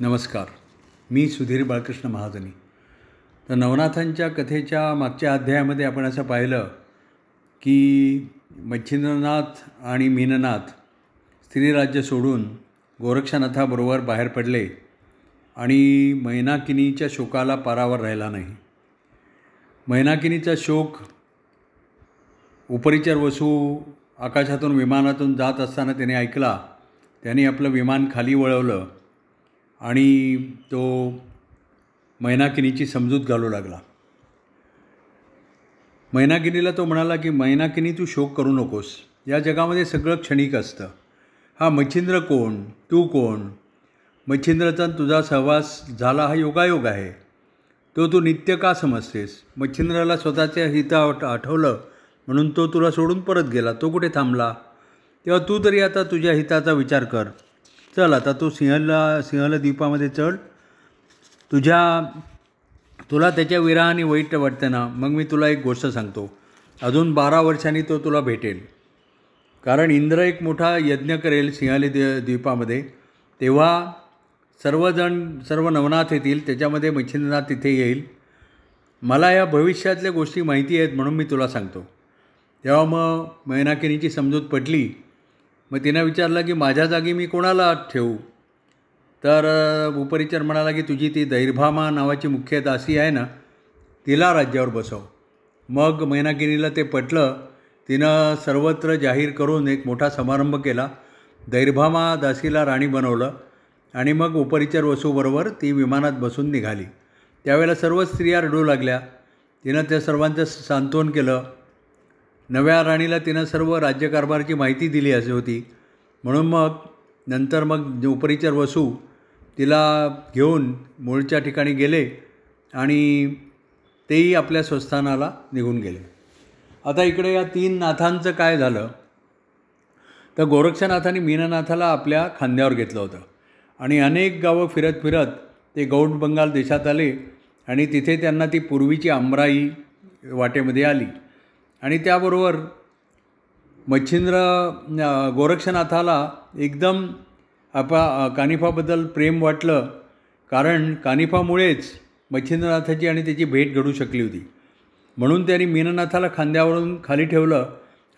नमस्कार. मी सुधीर बाळकृष्ण महाजनी. तर नवनाथांच्या कथेच्या मागच्या अध्यायामध्ये आपण असं पाहिलं की मच्छिंद्रनाथ आणि मीननाथ स्त्रीराज्य सोडून गोरक्षनाथाबरोबर बाहेर पडले आणि मैनाकिनीच्या शोकाला पारावर राहिला नाही. मैनाकिनीचा शोक उपरिचर वसू आकाशातून विमानातून जात असताना त्याने ऐकला. त्याने आपलं विमान खाली वळवलं. आणि तो मैनाकिनीची समजूत घालू लागला. मैनाकिनीला तो म्हणाला की मैनाकिनी तू शोक करू नकोस. या जगामध्ये सगळं क्षणिक असतं. हा मच्छिंद्र कोण? तू कोण? मच्छिंद्रचा तुझा सहवास झाला हा योगायोग आहे. तो तू नित्य का समजतेस मच्छिंद्राला स्वतःच्या हिता आठवलं म्हणून तो तुला सोडून परत गेला. तो कुठे थांबला? तेव्हा तू तरी आता तुझ्या हिताचा विचार कर. चल आता तू सिंहला सिंहला द्वीपामध्ये चढ. तुझ्या तुला त्याच्या विराहाने वाईट वाटतं ना मग मी तुला एक गोष्ट सांगतो. अजून बारा वर्षांनी तो तुला भेटेल. कारण इंद्र एक मोठा यज्ञ करेल सिंहाली द्वीपामध्ये. तेव्हा सर्वजण सर्व नवनाथ येतील त्याच्यामध्ये मच्छिंद्रनाथ तिथे येईल. मला या भविष्यातल्या गोष्टी माहिती आहेत म्हणून मी तुला सांगतो. तेव्हा मग मैनाकिनीची समजूत पटली मग तिनं विचारलं की माझ्या जागी मी कोणाला ठेवू? तर उपरिचर म्हणाला की तुझी ती दैर्भामा नावाची मुख्य दासी आहे ना तिला राज्यावर बसव. मग मैनागिरीला ते पटलं. तिनं सर्वत्र जाहीर करून एक मोठा समारंभ केला. दैर्भामा दासीला राणी बनवलं आणि मग उपरिचर वसूबरोबर ती विमानात बसून निघाली. त्यावेळेला सर्व स्त्रिया रडू लागल्या. तिनं त्या सर्वांचं सांत्वन केलं. नव्या राणीला तिनं सर्व राज्यकारभाराची माहिती दिली असे होती. म्हणून मग नंतर मग उपरिचर वसू तिला घेऊन मूळच्या ठिकाणी गेले आणि तेही आपल्या स्वस्थानाला निघून गेले. आता इकडे या तीन नाथांचं काय झालं? तर गोरक्षनाथाने मीननाथाला आपल्या खांद्यावर घेतलं होतं आणि अनेक गावं फिरत फिरत ते गौड बंगाल देशात आले आणि तिथे त्यांना ती पूर्वीची आमराई वाटेमध्ये आली. आणि त्याबरोबर मच्छिंद्र गोरक्षनाथाला एकदम आपा कानिफाबद्दल प्रेम वाटलं. कारण कानिफामुळेच मच्छिंद्रनाथाची आणि त्याची भेट घडू शकली होती. म्हणून त्यांनी मीननाथाला खांद्यावरून खाली ठेवलं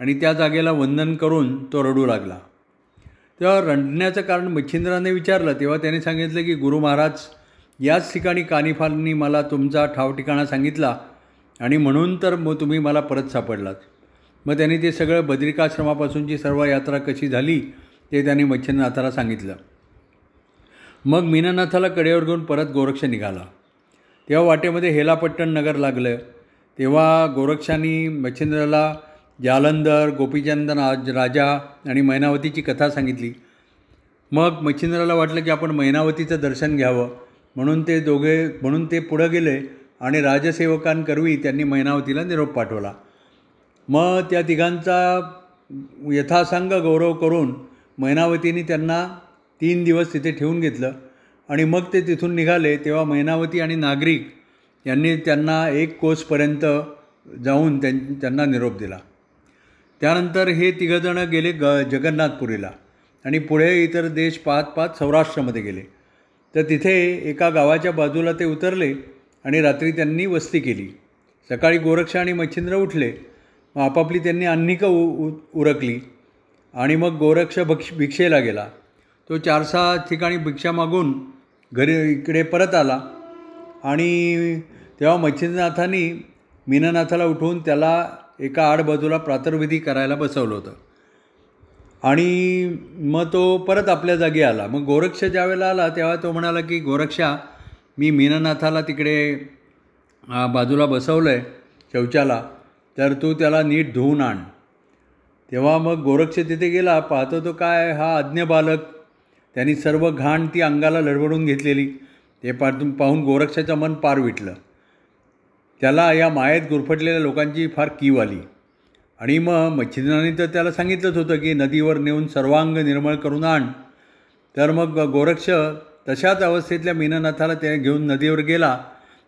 आणि त्या जागेला वंदन करून तो रडू लागला. तेव्हा रडण्याचं कारण मच्छिंद्राने विचारलं. तेव्हा त्याने सांगितलं की गुरु महाराज याच ठिकाणी कानिफांनी मला तुमचा ठाव ठिकाणा सांगितला. आणि म्हणून तर मग तुम्ही मला परत सापडलात. मग त्यांनी ते सगळं बद्रिकाश्रमापासूनची सर्व यात्रा कशी झाली ते त्यांनी मच्छिंद्रनाथाला सांगितलं. मग मीननाथाला कडेवर घेऊन परत गोरक्ष निघाला. तेव्हा वाटेमध्ये हेलापट्टण नगर लागलं. तेव्हा गोरक्षांनी मच्छिंद्राला जालंधर गोपीचंदन राजा आणि मैनावतीची कथा सांगितली. मग मच्छिंद्राला वाटलं की आपण मैनावतीचं दर्शन घ्यावं. म्हणून ते दोघे म्हणून ते पुढं गेले. आणि राजसेवकांकरवी त्यांनी मैनावतीला निरोप पाठवला. मग त्या तिघांचा यथासांग गौरव करून मैनावतीने त्यांना तीन दिवस तिथे ठेवून घेतलं आणि मग ते तिथून निघाले तेव्हा मैनावती आणि नागरिक यांनी त्यांना एक कोसपर्यंत जाऊन त्यां त्यांना निरोप दिला. त्यानंतर हे तिघंजणं गेले ग जगन्नाथपुरीला आणि पुढे इतर देश पाहत पाहत सौराष्ट्रामध्ये गेले. तर तिथे एका गावाच्या बाजूला ते उतरले आणि रात्री त्यांनी वस्ती केली. सकाळी गोरक्ष आणि मच्छिंद्र उठले. मग आपापली त्यांनी अन्निकं उ उरकली. आणि मग गोरक्ष भक्ष भिक्षेला गेला. तो चार सहा ठिकाणी भिक्षा मागून घरी इकडे परत आला. आणि तेव्हा मच्छिंद्रनाथांनी मीननाथाला उठवून त्याला एका आडबाजूला प्रातर्विधी करायला बसवलं होतं. आणि मग तो परत आपल्या जागी आला. मग गोरक्ष ज्यावेळेला आला तेव्हा तो म्हणाला की गोरक्षा मी मीननाथाला तिकडे बाजूला बसवलं आहे शौचाला तर तू त्याला नीट धुवून आण. तेव्हा मग गोरक्ष तिथे गेला पाहतो तो काय हा अज्ञ बालक. त्यांनी सर्व घाण ती अंगाला लडबडून घेतलेली. ते पाहून पाहून गोरक्षाचं मन पार विटलं. त्याला या मायेत गुरफटलेल्या लोकांची फार कीव आली. आणि मग मच्छिंद्राने तर त्याला सांगितलंच होतं की नदीवर नेऊन सर्वांग निर्मळ करून आण. तर मग गोरक्ष तशाच अवस्थेतल्या मीननाथाला त्याने घेऊन नदीवर गेला.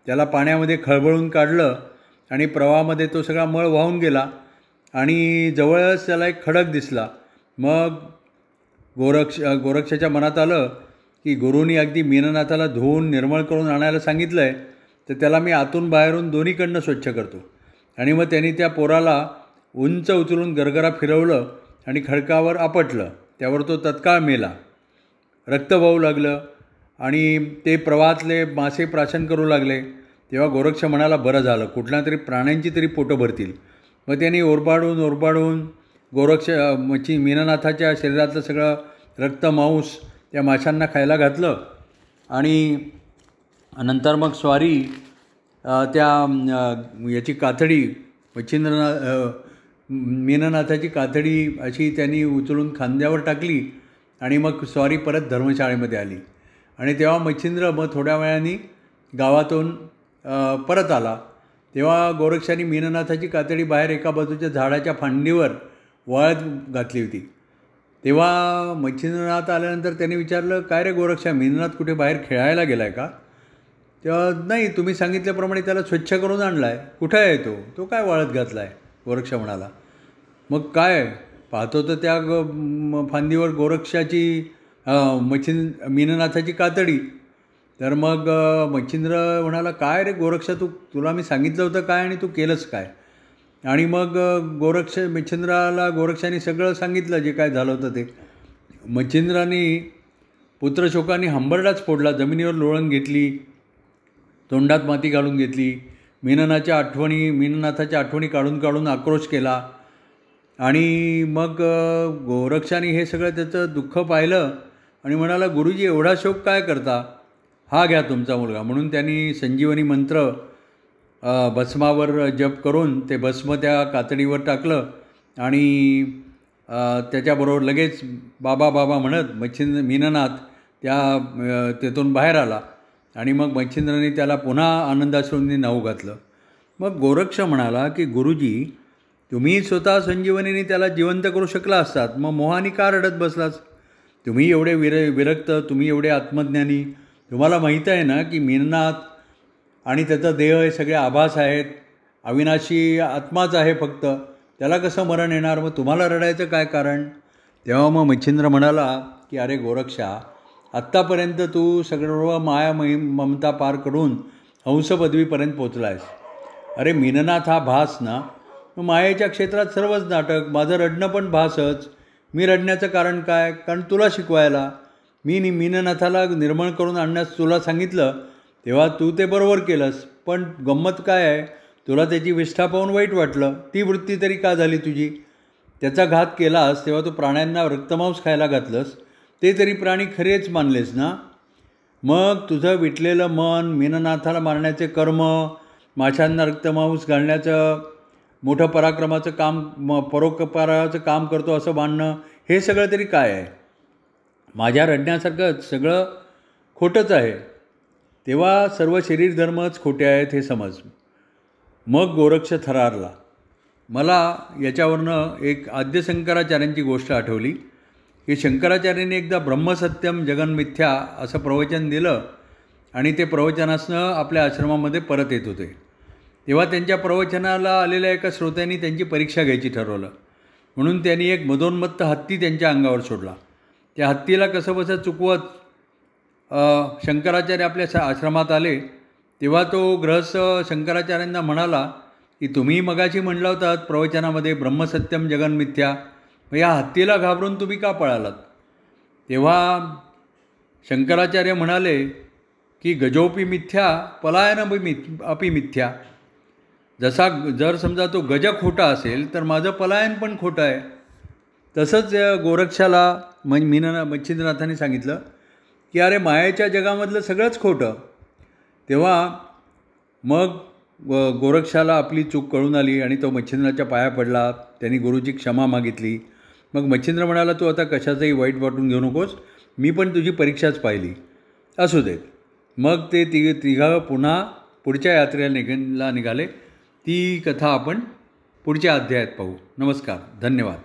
त्याला पाण्यामध्ये खळबळून काढलं आणि प्रवाहामध्ये तो सगळा मळ वाहून गेला आणि जवळच त्याला एक खडक दिसला. मग गोरक्ष गोरक्षाच्या मनात आलं की गुरुनी अगदी मीननाथाला धुवून निर्मळ करून आणायला सांगितलं आहे तर त्याला मी आतून बाहेरून दोन्हीकडनं स्वच्छ करतो. आणि मग त्यांनी त्या पोराला उंच उचलून गरगरा फिरवलं आणि खडकावर आपटलं. त्यावर तो तत्काळ मेला. रक्त वाहू लागलं. आणि ते प्रवाहातले मासे प्राशन करू लागले तेव्हा गोरक्ष म्हणाला बरं झालं. कुठल्या तरी प्राण्यांची तरी पोटं भरतील. मग त्यांनी ओरबाडून ओरबाडून गोरक्ष मच्छी मीननाथाच्या शरीरातलं सगळं रक्त मांस त्या माशांना खायला घातलं. आणि नंतर मग स्वारी त्या याची कातडी मच्छिंद्रनाथ मीननाथाची कातडी अशी त्यांनी उचलून खांद्यावर टाकली आणि मग स्वारी परत धर्मशाळेमध्ये आली. आणि तेव्हा मच्छिंद्र मग थोड्या वेळाने गावातून परत आला. तेव्हा गोरक्षाने मीननाथाची कातडी बाहेर एका बाजूच्या झाडाच्या फांडीवर वळत घातली होती. तेव्हा मच्छिंद्रनाथ आल्यानंतर त्याने विचारलं काय रे गोरक्षा मीननाथ कुठे बाहेर खेळायला गेला आहे का? तेव्हा नाही तुम्ही सांगितल्याप्रमाणे त्याला स्वच्छ करून आणला आहे कुठं आहे तो? तो काय वाळत घातला आहे गोरक्ष म्हणाला. मग काय? पाहतो तर त्या फांदीवर गोरक्षाची मच्छिंद मीननाथाची कातडी. तर मग मच्छिंद्र म्हणाला काय रे गोरक्षा तू तुला मी सांगितलं होतं काय आणि तू केलंच काय? आणि मग गोरक्ष मच्छिंद्राला गोरक्षाने सगळं सांगितलं जे काय झालं होतं ते. मच्छिंद्राने पुत्रशोकाने हंबरडाच फोडला जमिनीवर लोळण घेतली तोंडात माती घालून घेतली मीननाच्या आठवणी मीननाथाच्या आठवणी काढून काढून आक्रोश केला. आणि मग गोरक्षाने हे सगळं त्याचं दुःख पाहिलं. आणि म्हणाला गुरुजी एवढा शोक काय करता? हा घ्या तुमचा मुलगा. म्हणून त्यांनी संजीवनी मंत्र भस्मावर जप करून ते भस्म त्या कातडीवर टाकलं आणि त्याच्याबरोबर लगेच बाबा बाबा म्हणत मच्छिंद्र मीननाथ त्या तेथून बाहेर आला. आणि मग मच्छिंद्राने त्याला पुन्हा आनंदाश्रूंनी नाव घातलं. मग गोरक्ष म्हणाला की गुरुजी तुम्ही स्वतः संजीवनीने त्याला जिवंत करू शकला असतात. मग मोहानी का रडत बसलास? तुम्ही एवढे विर विरक्त तुम्ही एवढे आत्मज्ञानी. तुम्हाला माहीत आहे ना की मीननाथ आणि त्याचा देह हे सगळे आभास आहेत. अविनाशी आत्माच आहे फक्त. त्याला कसं मरण येणार? मग तुम्हाला रडायचं काय कारण? तेव्हा मग मच्छिंद्र म्हणाला की अरे गोरक्षा आत्तापर्यंत तू सगळं माया महिम ममता पार करून हंसपदवीपर्यंत पोचला आहेस अरे मीननाथ हा भास ना? मायेच्या क्षेत्रात सर्वच नाटक माझं रडणं पण भासच. मी रडण्याचं कारण काय? कारण तुला शिकवायला. मी नि मीननाथाला निर्माण करून आणण्यास तुला सांगितलं तेव्हा तू ते बरोबर केलंस. पण गंमत काय आहे? तुला त्याची विष्ठा पाहून वाईट वाटलं. ती वृत्ती तरी का झाली तुझी? त्याचा घात केलास तेव्हा तू प्राण्यांना रक्तमांस खायला घातलंस. ते तरी प्राणी खरेच मानलेस ना? मग तुझं विटलेलं मन मीननाथाला मारण्याचे कर्म माशांना रक्तमांस घालण्याचं मोठं पराक्रमाचं काम म परोपकाराचं काम करतो असं मानणं हे सगळं तरी काय आहे? माझ्या रडण्यासारखं सगळं खोटंच आहे. तेव्हा सर्व शरीरधर्मच खोटे आहेत हे समज. मग गोरक्ष थरारला. मला याच्यावरनं एक आद्यशंकराचार्यांची गोष्ट आठवली. की शंकराचार्यांनी एकदा ब्रह्मसत्यम जगनमिथ्या असं प्रवचन दिलं आणि ते प्रवचनासनं आपल्या आश्रमामध्ये परत येत होते. तेव्हा त्यांच्या प्रवचनाला आलेल्या एका श्रोत्यांनी त्यांची परीक्षा घ्यायची ठरवलं. म्हणून त्यांनी एक मधोन्मत्त हत्ती त्यांच्या अंगावर सोडला. त्या हत्तीला कसंबसं चुकवत शंकराचार्य आपल्या आश्रमात आले तेव्हा तो ग्रहस्थ शंकराचार्यांना म्हणाला की तुम्ही मगाशी म्हणला होतात प्रवचनामध्ये ब्रह्मसत्यम जगनमिथ्या मग या हत्तीला घाबरून तुम्ही का पळालात? तेव्हा शंकराचार्य म्हणाले की गजोपी मिथ्या पलायन अपि मिथ्या जसा जर समजा तो गज खोटा असेल तर माझं पलायन पण खोटं आहे. तसंच गोरक्षाला मन मीना मच्छिंद्रनाथाने सांगितलं की अरे मायाच्या जगामधलं सगळंच खोटं. तेव्हा मग गोरक्षाला आपली चूक कळून आली आणि तो मच्छिंद्राच्या पाया पडला. त्यांनी गुरुची क्षमा मागितली. मग मच्छिंद्र म्हणाला तू आता कशाचंही वाईट वाटून घेऊ नकोस. मी पण तुझी परीक्षाच पाहिली. असू देत. मग ते ति तिघा पुन्हा पुढच्या यात्रेला निघ निघाले. ती कथा आपण पुढच्या अध्यायात पाहू. नमस्कार. धन्यवाद.